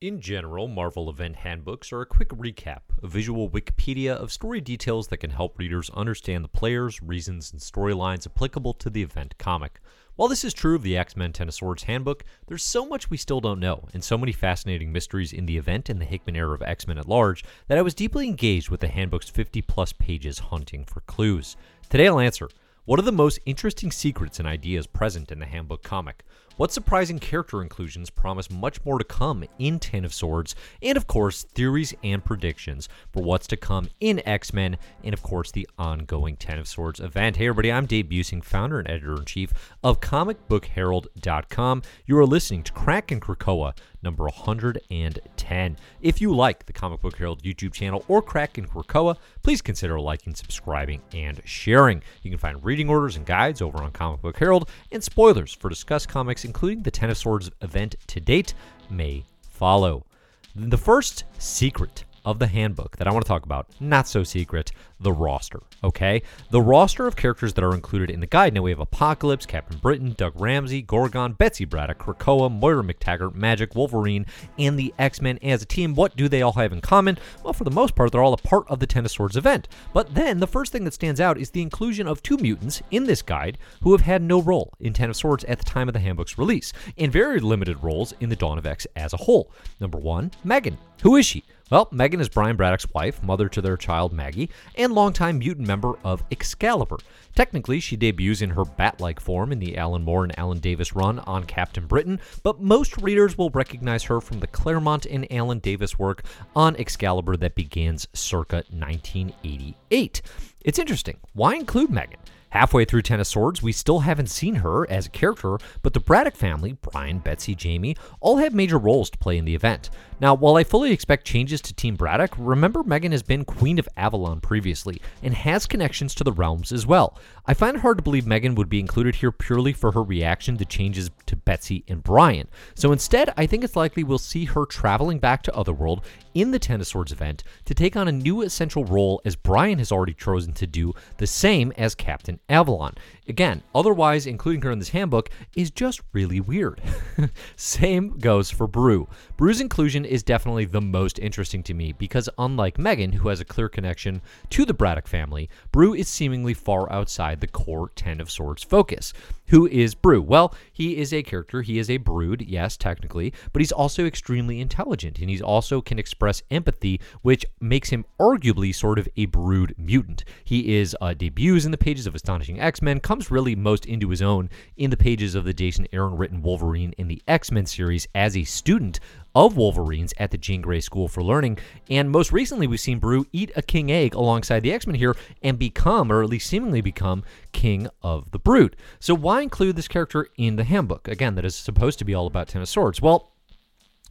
In general, Marvel event handbooks are a quick recap, a visual Wikipedia of story details that can help readers understand the players, reasons, and storylines applicable to the event comic. While this is true of the X Men Ten of Swords handbook, there's so much we still don't know, and so many fascinating mysteries in the event and the Hickman era of X Men at large, that I was deeply engaged with the handbook's 50 plus pages hunting for clues. Today I'll answer what are the most interesting secrets and ideas present in the handbook comic? What surprising character inclusions promise much more to come in Ten of Swords? And of course, theories and predictions for what's to come in X Men, and of course, the ongoing Ten of Swords event. Hey, everybody, I'm Dave Buesing, founder and editor in chief of ComicBookHerald.com. You are listening to Cracking Krakoa number 110. If you like the Comic Book Herald YouTube channel or Cracking Krakoa, please consider liking, subscribing, and sharing. You can find reading orders and guides over on Comic Book Herald, and spoilers for Discuss Comics, including the Ten of Swords event to date, may follow. The first secret of the handbook that I want to talk about, not so secret, the roster. Okay? The roster of characters that are included in the guide. Now we have Apocalypse, Captain Britain, Doug Ramsey, Gorgon, Betsy Braddock, Krakoa, Moira MacTaggert, Magik, Wolverine, and the X Men as a team. What do they all have in common? Well, for the most part, they're all a part of the Ten of Swords event. But then the first thing that stands out is the inclusion of two mutants in this guide who have had no role in Ten of Swords at the time of the handbook's release, and very limited roles in the Dawn of X as a whole. Number one, Meggan. Who is she? Well, Meggan is Brian Braddock's wife, mother to their child Maggie, and longtime mutant member of Excalibur. Technically, she debuts in her bat like form in the Alan Moore and Alan Davis run on Captain Britain, but most readers will recognize her from the Claremont and Alan Davis work on Excalibur that begins circa 1988. It's interesting. Why include Meggan? Halfway through Ten of Swords, we still haven't seen her as a character, but the Braddock family, Brian, Betsy, Jamie, all have major roles to play in the event. Now, while I fully expect changes to Team Braddock, remember Meggan has been Queen of Avalon previously and has connections to the realms as well. I find it hard to believe Meggan would be included here purely for her reaction to changes to Betsy and Brian. So instead, I think it's likely we'll see her traveling back to Otherworld in the Ten of Swords event to take on a new essential role as Brian has already chosen to do the same as Captain Avalon. Again, otherwise, including her in this handbook is just really weird. Same goes for Broo. Broo's inclusion is definitely the most interesting to me because, unlike Meggan, who has a clear connection to the Braddock family, Broo is seemingly far outside the core Ten of Swords focus. Who is Broo? Well, he is a character. He is a brood, yes, technically, but he's also extremely intelligent and he also can express empathy, which makes him arguably sort of a brood mutant. He is uh, debuts in the pages of Astonishing X Men, comes really most into his own in the pages of the Jason Aaron written Wolverine in the X Men series as a student of Wolverines at the Jean Grey School for Learning. And most recently, we've seen Broo eat a king egg alongside the X Men here and become, or at least seemingly become, king of the brood. So, why include this character in the handbook? Again, that is supposed to be all about Ten of Swords. Well,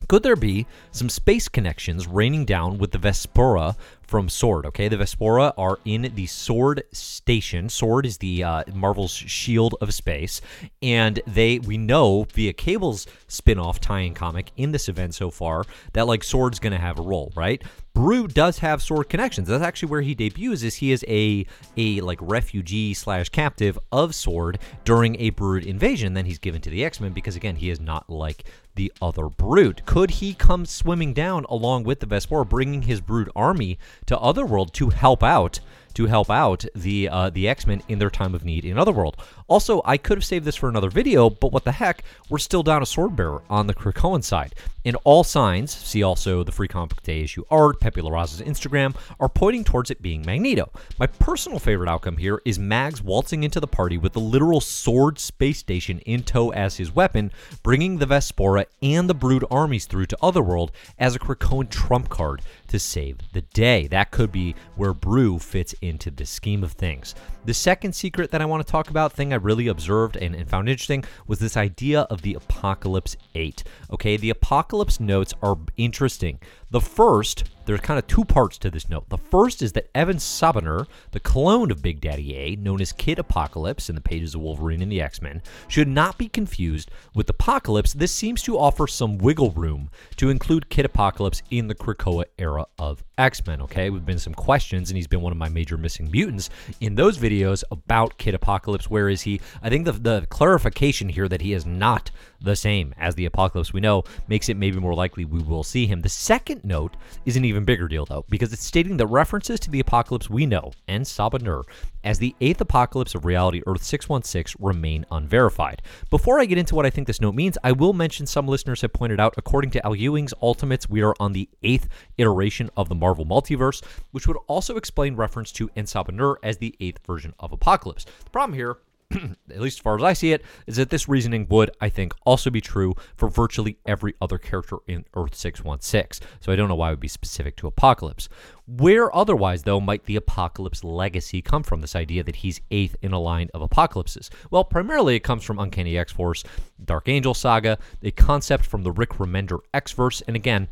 could there be some space connections raining down with the Vespora from Sword. Okay, the Vespora are in the Sword Station. Sword is the uh, Marvel's shield of space, and they we know via Cable's spin-off tie-in comic in this event so far that like Sword's gonna have a role, right? Broo does have sword connections. That's actually where he debuts. Is he is a a like refugee slash captive of Sword during a Brood invasion. Then he's given to the X Men because again he is not like the other Brood. Could he come swimming down along with the Vespora, bringing his Brood army to Otherworld to help out to help out the uh, the X-Men in their time of need in Otherworld. Also, I could have saved this for another video, but what the heck, we're still down a sword bearer on the Krakoan side. And all signs, see also the Free Comic Day issue art, Pepe Larraz's Instagram, are pointing towards it being Magneto. My personal favorite outcome here is Mags waltzing into the party with the literal sword space station in tow as his weapon, bringing the Vespora and the Brood armies through to Otherworld as a Krakoan trump card to save the day. That could be where Broo fits into the scheme of things. The second secret that I want to talk about, thing I really observed and, and found interesting, was this idea of the Apocalypse 8. Okay, the Apocalypse notes are interesting. The first, there's kind of two parts to this note. The first is that Evan Sabah Nur, the clone of Big Daddy A, known as Kid Apocalypse in the pages of Wolverine and the X Men, should not be confused with Apocalypse. This seems to offer some wiggle room to include Kid Apocalypse in the Krakoa era of X Men. Okay, we've been some questions, and he's been one of my major missing mutants in those videos about Kid Apocalypse. Where is he? I think the, the clarification here that he is not the same as the apocalypse we know makes it maybe more likely we will see him. The second note is an even bigger deal, though, because it's stating that references to the apocalypse we know, and Sabah Nur, as the eighth apocalypse of reality Earth 616 remain unverified. Before I get into what I think this note means, I will mention some listeners have pointed out, according to Al Ewing's Ultimates, we are on the eighth iteration of the Marvel Multiverse, which would also explain reference to En Sabah as the eighth version of Apocalypse. The problem here at least as far as I see it, is that this reasoning would, I think, also be true for virtually every other character in Earth 616. So I don't know why it would be specific to Apocalypse. Where otherwise, though, might the Apocalypse legacy come from? This idea that he's eighth in a line of apocalypses? Well, primarily it comes from Uncanny X Force, Dark Angel Saga, a concept from the Rick Remender X Verse, and again,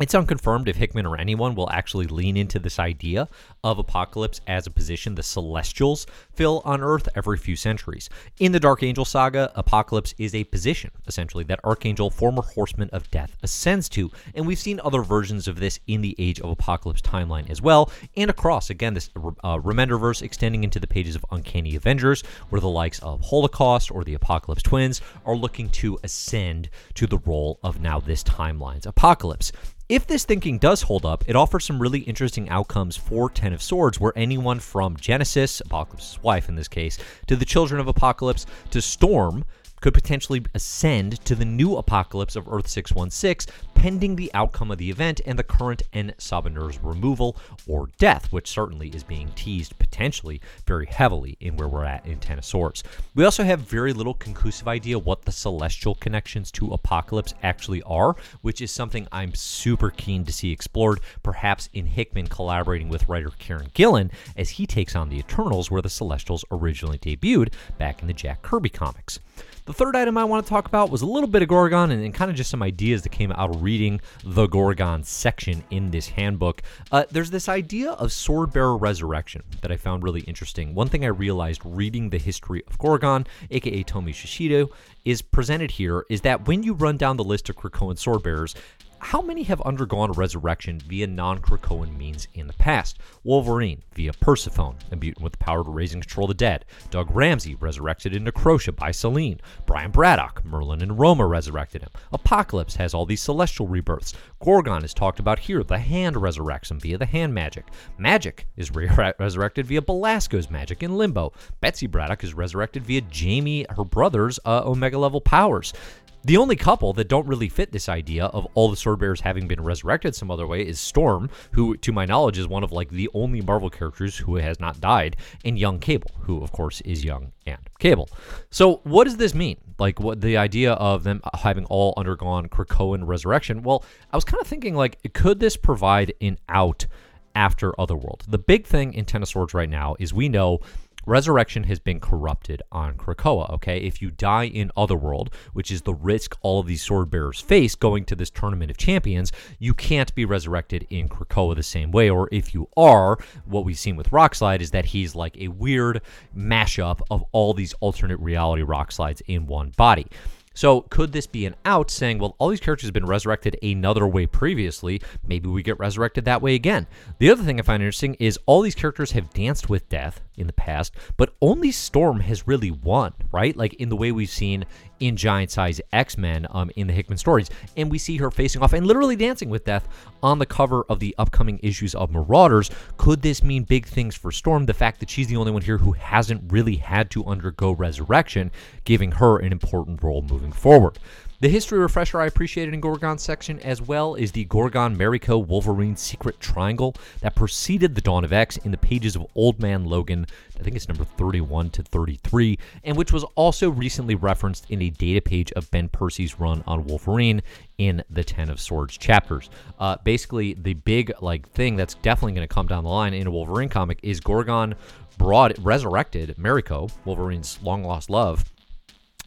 it's unconfirmed if Hickman or anyone will actually lean into this idea of Apocalypse as a position the Celestials fill on Earth every few centuries. In the Dark Angel saga, Apocalypse is a position, essentially, that Archangel, former horseman of death, ascends to, and we've seen other versions of this in the Age of Apocalypse timeline as well, and across, again, this uh, Remenderverse extending into the pages of Uncanny Avengers, where the likes of Holocaust or the Apocalypse Twins are looking to ascend to the role of now this timeline's Apocalypse. If this thinking does hold up, it offers some really interesting outcomes for Ten of Swords, where anyone from Genesis, Apocalypse's wife in this case, to the Children of Apocalypse, to Storm, could potentially ascend to the new apocalypse of Earth 616, pending the outcome of the event and the current En Sabah removal or death, which certainly is being teased potentially very heavily in where we're at in Ten of Swords. We also have very little conclusive idea what the celestial connections to Apocalypse actually are, which is something I'm super keen to see explored, perhaps in Hickman collaborating with writer Kieron Gillen as he takes on the Eternals, where the Celestials originally debuted back in the Jack Kirby comics. The third item I want to talk about was a little bit of Gorgon and, and kind of just some ideas that came out of reading the Gorgon section in this handbook. Uh, there's this idea of Swordbearer resurrection that I found really interesting. One thing I realized reading the history of Gorgon, aka Tomi Shishido, is presented here is that when you run down the list of Krakoan swordbearers, how many have undergone resurrection via non Krakoan means in the past? Wolverine via Persephone, a mutant with the power to raise and control the dead. Doug Ramsey resurrected in Necrosha by Selene. Brian Braddock, Merlin and Roma resurrected him. Apocalypse has all these celestial rebirths. Gorgon is talked about here. The Hand resurrects him via the hand magic. Magik is re- resurrected via Belasco's magic in Limbo. Betsy Braddock is resurrected via Jamie, her brother's uh, Omega level powers. The only couple that don't really fit this idea of all the sword bearers having been resurrected some other way is Storm, who, to my knowledge, is one of like the only Marvel characters who has not died, and young Cable, who of course is young and Cable. So, what does this mean? Like, what the idea of them having all undergone Krakoan resurrection? Well, I was kind of thinking, like, could this provide an out after Otherworld? The big thing in Ten of Swords right now is we know Resurrection has been corrupted on Krakoa, okay? If you die in Otherworld, which is the risk all of these sword bearers face going to this tournament of champions, you can't be resurrected in Krakoa the same way. Or if you are, what we've seen with Rockslide is that he's like a weird mashup of all these alternate reality Rockslides in one body. So could this be an out saying, well, all these characters have been resurrected another way previously. Maybe we get resurrected that way again. The other thing I find interesting is all these characters have danced with death in the past, but only Storm has really won, right? Like in the way we've seen in Giant Size X Men um, in the Hickman stories. And we see her facing off and literally dancing with death on the cover of the upcoming issues of Marauders. Could this mean big things for Storm? The fact that she's the only one here who hasn't really had to undergo resurrection, giving her an important role moving forward. The history refresher I appreciated in Gorgon's section, as well is the Gorgon Mariko Wolverine secret triangle that preceded the Dawn of X in the pages of Old Man Logan, I think it's number 31 to 33, and which was also recently referenced in a data page of Ben Percy's run on Wolverine in the Ten of Swords chapters. Uh, basically, the big like thing that's definitely going to come down the line in a Wolverine comic is Gorgon brought resurrected Mariko, Wolverine's long lost love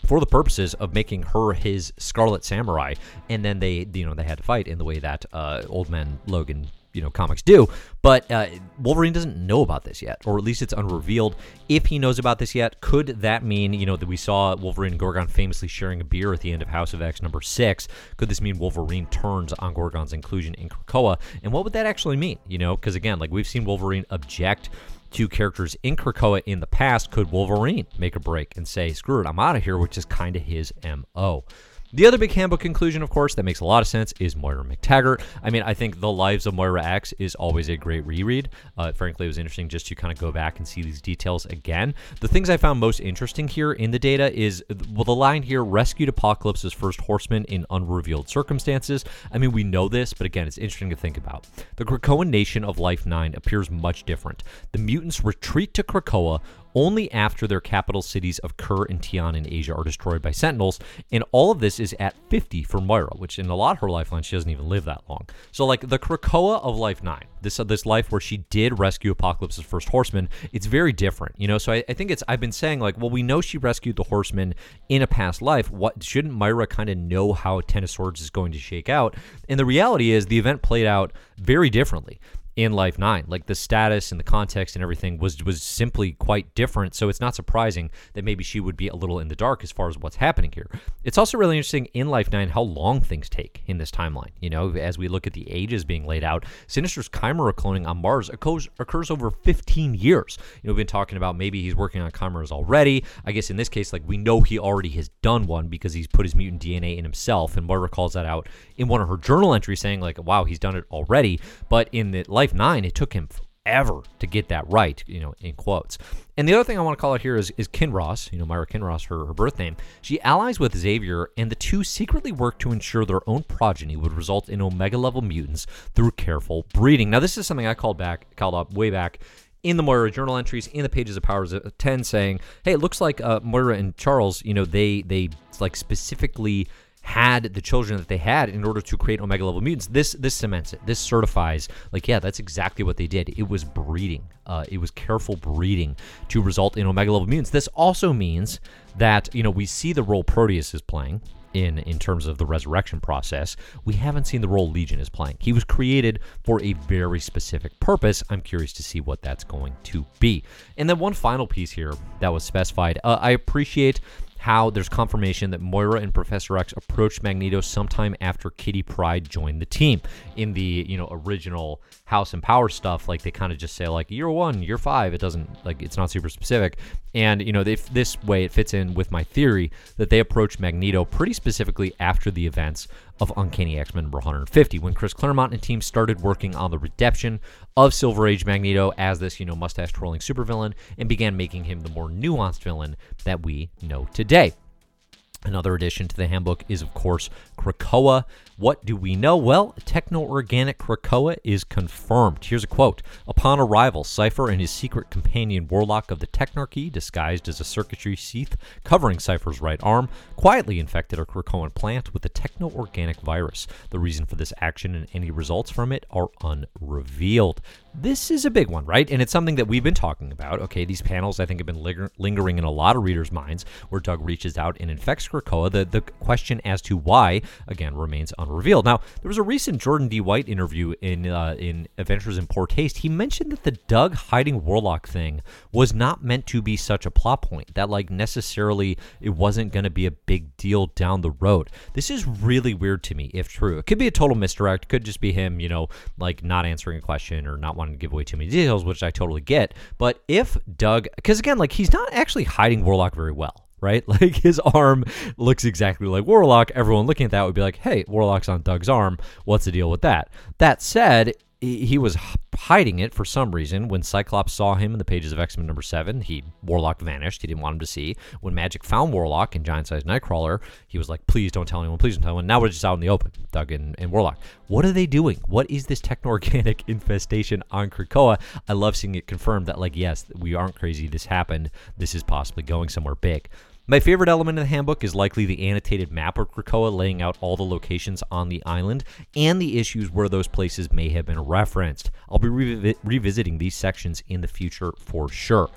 for the purposes of making her his Scarlet Samurai, and then they, you know, they had to fight in the way that uh, Old Man Logan you know comics do. But uh, Wolverine doesn't know about this yet, or at least it's unrevealed. If he knows about this yet, could that mean you know that we saw Wolverine and Gorgon famously sharing a beer at the end of House of X number six? Could this mean Wolverine turns on Gorgon's inclusion in Krakoa? And what would that actually mean? You know, because again, like we've seen Wolverine object to characters in Krakoa in the past. Could Wolverine make a break and say, "Screw it, I'm out of here," which is kind of his mo. The other big handbook conclusion, of course, that makes a lot of sense is Moira MacTaggert. I mean, I think The Lives of Moira X is always a great reread. Uh, frankly, it was interesting just to kind of go back and see these details again. The things I found most interesting here in the data is, well, the line here rescued Apocalypse's first horseman in unrevealed circumstances. I mean, we know this, but again, it's interesting to think about. The Krakoan nation of Life 9 appears much different. The mutants retreat to Krakoa only after their capital cities of Kur and Tian in Asia are destroyed by Sentinels. And all of this is at 50 for Moira, which in a lot of her lifeline, she doesn't even live that long. So, like the Krakoa of Life 9, this uh, this life where she did rescue Apocalypse's first horseman, it's very different, you know? So I, I think it's, I've been saying, like, well, we know she rescued the horseman in a past life. What shouldn't Moira kind of know how Ten of Swords is going to shake out? And the reality is, the event played out very differently in Life 9. Like the status and the context and everything was was simply quite different, so it's not surprising that maybe she would be a little in the dark as far as what's happening here. It's also really interesting in Life 9 how long things take in this timeline. You know, as we look at the ages being laid out, Sinister's Chimera cloning on Mars occurs, occurs over 15 years. You know, we've been talking about maybe he's working on chimeras already. I guess in this case, like we know he already has done one because he's put his mutant DNA in himself, and Moira calls that out in one of her journal entries saying like, wow, he's done it already. But in the Life 9, it took him forever to get that right, you know, in quotes. And the other thing I want to call out here is, is Kinross, you know, Moira Kinross, her, her birth name. She allies with Xavier, and the two secretly work to ensure their own progeny would result in Omega level mutants through careful breeding. Now, this is something I called back, called up way back in the Moira journal entries in the pages of Powers of 10 saying, hey, it looks like uh, Moira and Charles, you know, they, they like specifically had the children that they had in order to create omega level mutants this this cements it. This certifies like yeah that's exactly what they did. It was breeding uh, it was careful breeding to result in omega level mutants. This also means that you know we see the role proteus is playing in in terms of the resurrection process. We haven't seen the role legion is playing. He was created for a very specific purpose. I'm curious to see what that's going to be. And then one final piece here that was specified uh, i appreciate how there's confirmation that Moira and Professor X approached Magneto sometime after Kitty Pryde joined the team. In the, you know, original House and Power stuff, like they kind of just say like year 1, year 5, it doesn't like it's not super specific. And, you know, they, this way it fits in with my theory that they approached Magneto pretty specifically after the events of Uncanny X Men number 150, when Chris Claremont and team started working on the redemption of Silver Age Magneto as this, you know, mustache twirling supervillain and began making him the more nuanced villain that we know today. Another addition to the handbook is, of course, Krakoa. What do we know? Well, techno organic Krakoa is confirmed. Here's a quote Upon arrival, Cypher and his secret companion Warlock of the Technarchy, disguised as a circuitry sheath covering Cypher's right arm, quietly infected a Krakoan plant with a techno organic virus. The reason for this action and any results from it are unrevealed. This is a big one, right? And it's something that we've been talking about. Okay, these panels I think have been linger- lingering in a lot of readers' minds where Doug reaches out and infects Krakoa. The, the question as to why, again, remains unrevealed. Now, there was a recent Jordan D. White interview in uh, in Adventures in Poor Taste. He mentioned that the Doug hiding Warlock thing was not meant to be such a plot point. That like necessarily it wasn't going to be a big deal down the road. This is really weird to me, if true. It could be a total misdirect. Could just be him, you know, like not answering a question or not wanting to give away too many details, which I totally get. But if Doug, because again, like he's not actually hiding Warlock very well right? Like his arm looks exactly like Warlock. Everyone looking at that would be like, hey, Warlock's on Doug's arm. What's the deal with that? That said, he was hiding it for some reason. When Cyclops saw him in the pages of X Men number seven, he Warlock vanished. He didn't want him to see. When Magik found Warlock in Giant Size Nightcrawler, he was like, "Please don't tell anyone. Please don't tell anyone." Now we're just out in the open, Doug and, and Warlock. What are they doing? What is this techno-organic infestation on Krakoa? I love seeing it confirmed that, like, yes, we aren't crazy. This happened. This is possibly going somewhere big. My favorite element of the handbook is likely the annotated map of Krakoa laying out all the locations on the island and the issues where those places may have been referenced. I'll be revi- revisiting these sections in the future for sure.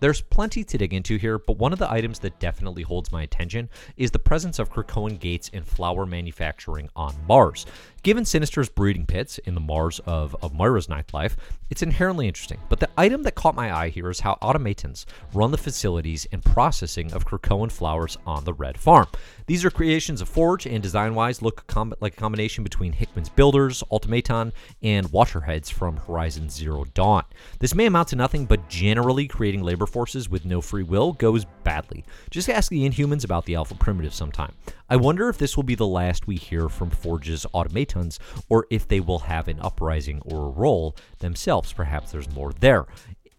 There's plenty to dig into here, but one of the items that definitely holds my attention is the presence of Krakoan gates and flower manufacturing on Mars. Given Sinister's breeding pits in the Mars of, of Moira's ninth life, it's inherently interesting. But the item that caught my eye here is how automatons run the facilities and processing of Krakoan flowers on the Red Farm. These are creations of Forge and design wise look com- like a combination between Hickman's Builders, Automaton, and Watcherheads from Horizon Zero Dawn. This may amount to nothing, but generally creating labor forces with no free will goes badly. Just ask the Inhumans about the Alpha Primitive sometime. I wonder if this will be the last we hear from Forge's automatons, or if they will have an uprising or a role themselves. Perhaps there's more there.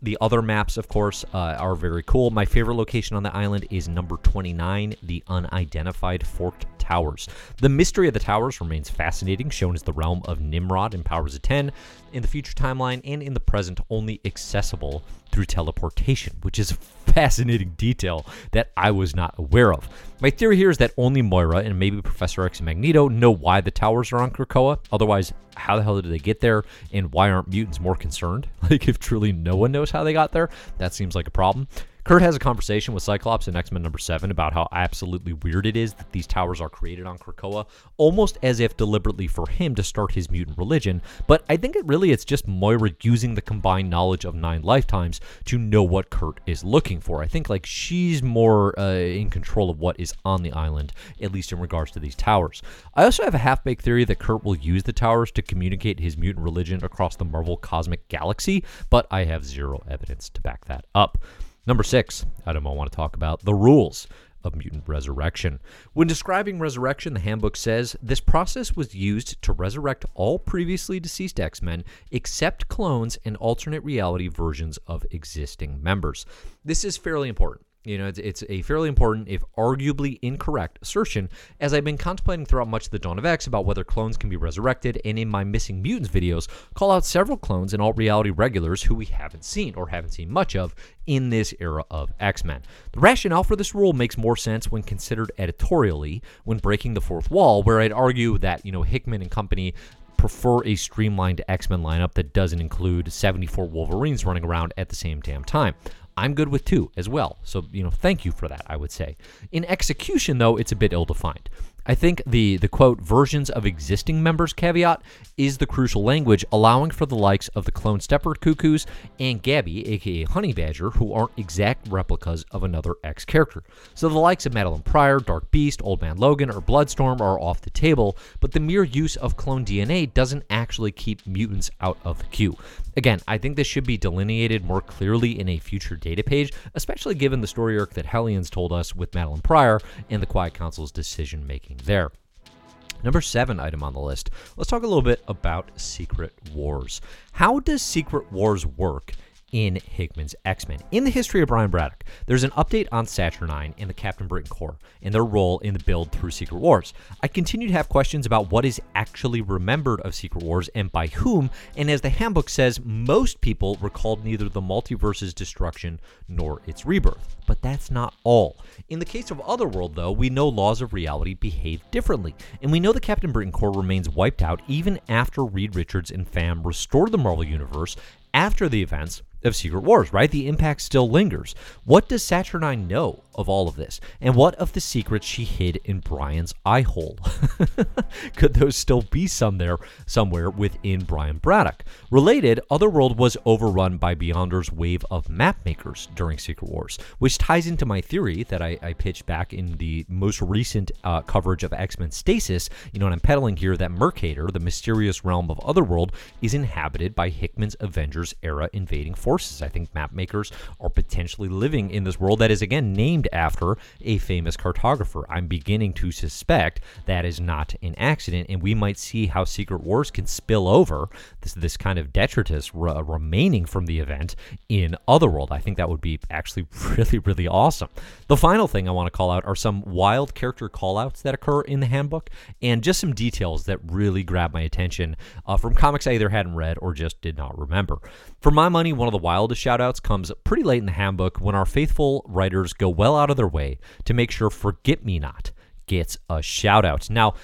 The other maps, of course, uh, are very cool. My favorite location on the island is number 29, the unidentified Forked Towers. The mystery of the towers remains fascinating, shown as the realm of Nimrod and Powers of 10 in the future timeline and in the present only accessible through teleportation, which is a fascinating detail that I was not aware of. My theory here is that only Moira and maybe Professor X and Magneto know why the towers are on Krakoa. Otherwise, how the hell did they get there and why aren't mutants more concerned? Like, if truly no one knows how they got there, that seems like a problem. Kurt has a conversation with Cyclops in X Men number 7 about how absolutely weird it is that these towers are created on Krakoa, almost as if deliberately for him to start his mutant religion. But I think it really it's just Moira using the combined knowledge of nine lifetimes to know what Kurt is looking for. I think like she's more uh, in control of what is on the island, at least in regards to these towers. I also have a half baked theory that Kurt will use the towers to communicate his mutant religion across the Marvel cosmic galaxy, but I have zero evidence to back that up. Number six item I want to talk about the rules of mutant resurrection. When describing resurrection, the handbook says this process was used to resurrect all previously deceased X Men except clones and alternate reality versions of existing members. This is fairly important. You know, it's, it's, a fairly important, if arguably incorrect, assertion, as I've been contemplating throughout much of the Dawn of X about whether clones can be resurrected, and in my Missing Mutants videos, call out several clones and alt reality regulars who we haven't seen or haven't seen much of in this era of X Men. The rationale for this rule makes more sense when considered editorially when breaking the fourth wall, where I'd argue that, you know, Hickman and company prefer a streamlined X Men lineup that doesn't include 74 Wolverines running around at the same damn time. I'm good with two as well. So, you know, thank you for that, I would say. In execution, though, it's a bit ill defined. I think the the quote versions of existing members caveat is the crucial language, allowing for the likes of the clone Stepford Cuckoos and Gabby, aka Honey Badger, who aren't exact replicas of another X character. So the likes of Madelyne Pryor, Dark Beast, Old Man Logan, or Bloodstorm are off the table, but the mere use of clone DNA doesn't actually keep mutants out of the queue. Again, I think this should be delineated more clearly in a future data page, especially given the story arc that Hellions told us with Madelyne Pryor and the Quiet Council's decision making there. Number seven item on the list. Let's talk a little bit about Secret Wars. How does Secret Wars work? In Hickman's X Men. In the history of Brian Braddock, there's an update on Saturnine and the Captain Britain Corps and their role in the build through Secret Wars. I continue to have questions about what is actually remembered of Secret Wars and by whom, and as the handbook says, most people recalled neither the multiverse's destruction nor its rebirth. But that's not all. In the case of Otherworld, though, we know laws of reality behave differently, and we know the Captain Britain Corps remains wiped out even after Reed Richards and fam restored the Marvel Universe after the events of Secret Wars, right? The impact still lingers. What does Saturnine know of all of this? And what of the secrets she hid in Brian's eye hole? Could those still be some there somewhere within Brian Braddock? Related, Otherworld was overrun by Beyonder's wave of map makers during Secret Wars, which ties into my theory that I, I pitched back in the most recent uh, coverage of X-Men Stasis. You know, and I'm peddling here that Mercator, the mysterious realm of Otherworld, is inhabited by Hickman's Avengers era invading forces forces. I think map makers are potentially living in this world that is, again, named after a famous cartographer. I'm beginning to suspect that is not an accident, and we might see how Secret Wars can spill over this, this kind of detritus re- remaining from the event in Otherworld. I think that would be actually really, really awesome. The final thing I want to call out are some wild character callouts that occur in the handbook, and just some details that really grab my attention uh, from comics I either hadn't read or just did not remember. For my money, one of the wildest shoutouts comes pretty late in the handbook when our faithful writers go well out of their way to make sure Forget Me Not gets a shout out. Now,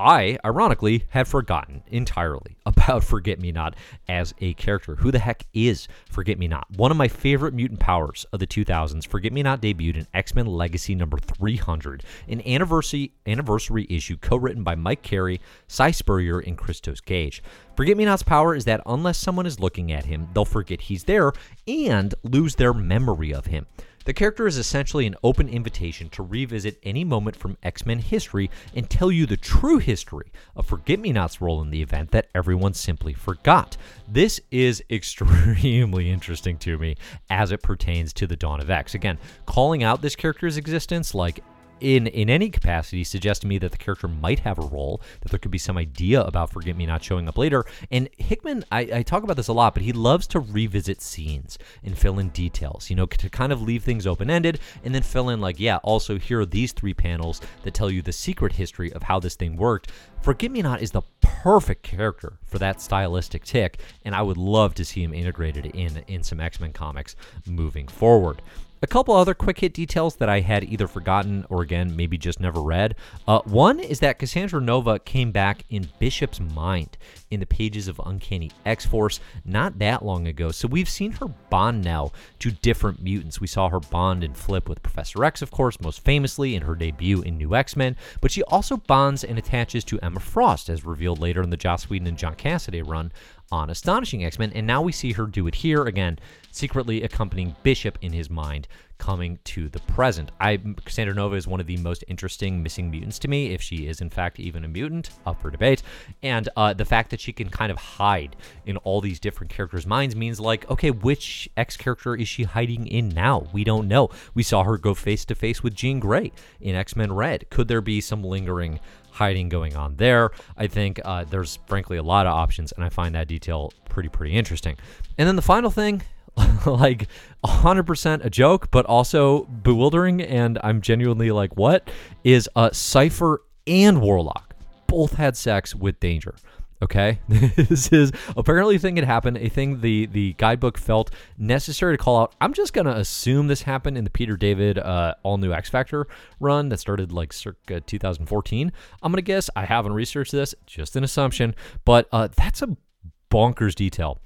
I, ironically, had forgotten entirely about Forget Me Not as a character. Who the heck is Forget Me Not? One of my favorite mutant powers of the 2000s, Forget Me Not debuted in X Men Legacy number 300, an anniversary, anniversary issue co written by Mike Carey, Si Spurrier, and Christos Gage. Forget Me Not's power is that unless someone is looking at him, they'll forget he's there and lose their memory of him. The character is essentially an open invitation to revisit any moment from X Men history and tell you the true history of Forget Me Not's role in the event that everyone simply forgot. This is extremely interesting to me as it pertains to the Dawn of X. Again, calling out this character's existence like in in any capacity suggests to me that the character might have a role, that there could be some idea about Forget Me Not showing up later. And Hickman, I, I talk about this a lot, but he loves to revisit scenes and fill in details, you know, to kind of leave things open ended and then fill in, like, yeah, also here are these three panels that tell you the secret history of how this thing worked. Forget Me Not is the perfect character for that stylistic tic, and I would love to see him integrated in in some X Men comics moving forward. A couple other quick hit details that I had either forgotten or again maybe just never read. Uh, one is that Cassandra Nova came back in Bishop's mind in the pages of Uncanny X Force not that long ago, so we've seen her bond now to different mutants. We saw her bond and flip with Professor X, of course, most famously in her debut in New X Men, but she also bonds and attaches to Emma Frost, as revealed later in the Joss Whedon and John Cassaday run on Astonishing X Men, and now we see her do it here again, secretly accompanying Bishop in his mind, coming to the present. I Cassandra Nova is one of the most interesting missing mutants to me, if she is in fact even a mutant, up for debate. And uh, the fact that she can kind of hide in all these different characters' minds means like, okay, which X character is she hiding in now? We don't know. We saw her go face to face with Jean Grey in X Men Red. Could there be some lingering hiding going on there. I think uh, there's frankly a lot of options, and I find that detail pretty, pretty interesting. And then the final thing, like 100% a joke, but also bewildering, and I'm genuinely like, what? Is uh, Cypher and Warlock both had sex with Danger. Okay, this is apparently a thing that happened, a thing the the guidebook felt necessary to call out. I'm just gonna assume this happened in the Peter David uh, all new X Factor run that started like circa 2014. I'm gonna guess. I haven't researched this, just an assumption, but uh, that's a bonkers detail.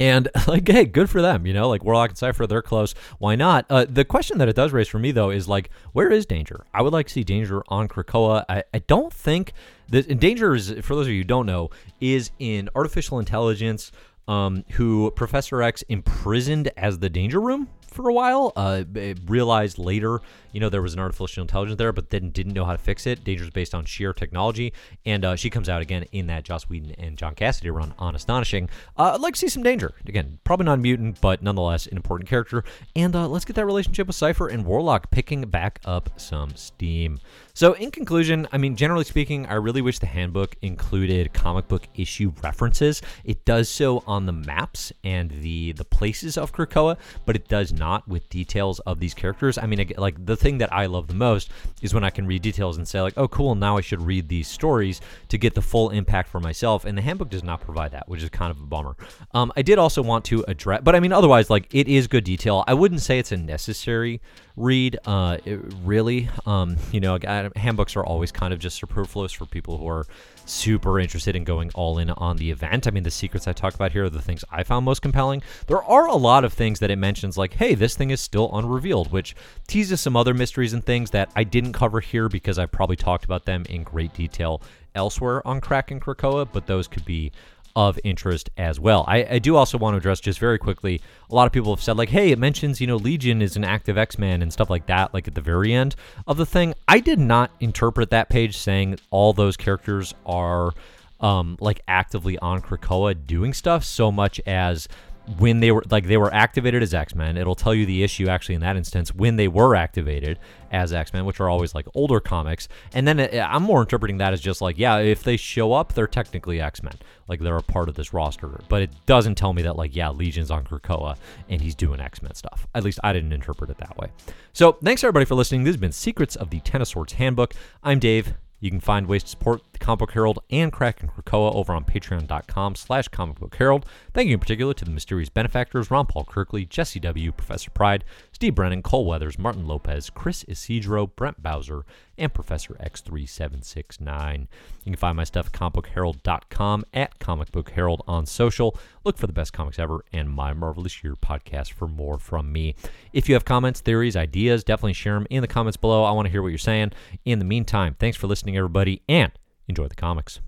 And like, hey, good for them. You know, like Warlock and Cypher, they're close. Why not? Uh, the question that it does raise for me though is like, where is Danger? I would like to see Danger on Krakoa. I, I don't think the danger is, for those of you who don't know, is in artificial intelligence. Um, who Professor X imprisoned as the Danger Room for a while. Uh, realized later, you know, there was an artificial intelligence there, but then didn't know how to fix it. Danger's based on sheer technology, and uh, she comes out again in that Joss Whedon and John Cassaday run on Astonishing. Uh, I'd like to see some Danger again. Probably not mutant, but nonetheless an important character. And uh, let's get that relationship with Cypher and Warlock picking back up some steam. So, in conclusion, I mean, generally speaking, I really wish the handbook included comic book issue references. It does so on the maps and the the places of Krakoa, but it does not with details of these characters. I mean, like the thing that I love the most is when I can read details and say like, "Oh, cool, now I should read these stories to get the full impact for myself." And the handbook does not provide that, which is kind of a bummer. Um, I did also want to address, but I mean, otherwise, like it is good detail. I wouldn't say it's a necessary read. Uh, really, um, you know, handbooks are always kind of just superfluous for people who are super interested in going all in on the event. I mean, the secrets I talk about here are the things I found most compelling. There are a lot of things that it mentions, like, hey, this thing is still unrevealed, which teases some other mysteries and things that I didn't cover here because I probably talked about them in great detail elsewhere on Cracking Krakoa, but those could be of interest as well. I, I, do also want to address just very quickly. A lot of people have said like, "Hey, it mentions you know Legion is an active X-Man and stuff like that." Like at the very end of the thing, I did not interpret that page saying all those characters are um, like actively on Krakoa doing stuff so much as when they were like they were activated as X-Men. It'll tell you the issue actually in that instance when they were activated as X-Men, which are always like older comics. And then it, I'm more interpreting that as just like, yeah, if they show up, they're technically X-Men. Like they're a part of this roster. But it doesn't tell me that like, yeah, Legion's on Krakoa and he's doing X-Men stuff. At least I didn't interpret it that way. So thanks everybody for listening. This has been Secrets of the Ten of Swords Handbook. I'm Dave. You can find ways to support the Comic Book Herald and Crack Cracking Krakoa over on patreon.com slash comic book herald. Thank you in particular to the mysterious benefactors Ron Paul Kirkley, Jesse W., Professor Pride, Steve Brennan, Cole Weathers, Martin Lopez, Chris Isidro, Brent Bowser, and Professor X3769. You can find my stuff at comicbookherald.com, at Comic Book Herald on social. Look for the best comics ever and my marvelous year podcast for more from me. If you have comments, theories, ideas, definitely share them in the comments below. I want to hear what you're saying. In the meantime, thanks for listening, everybody, and enjoy the comics.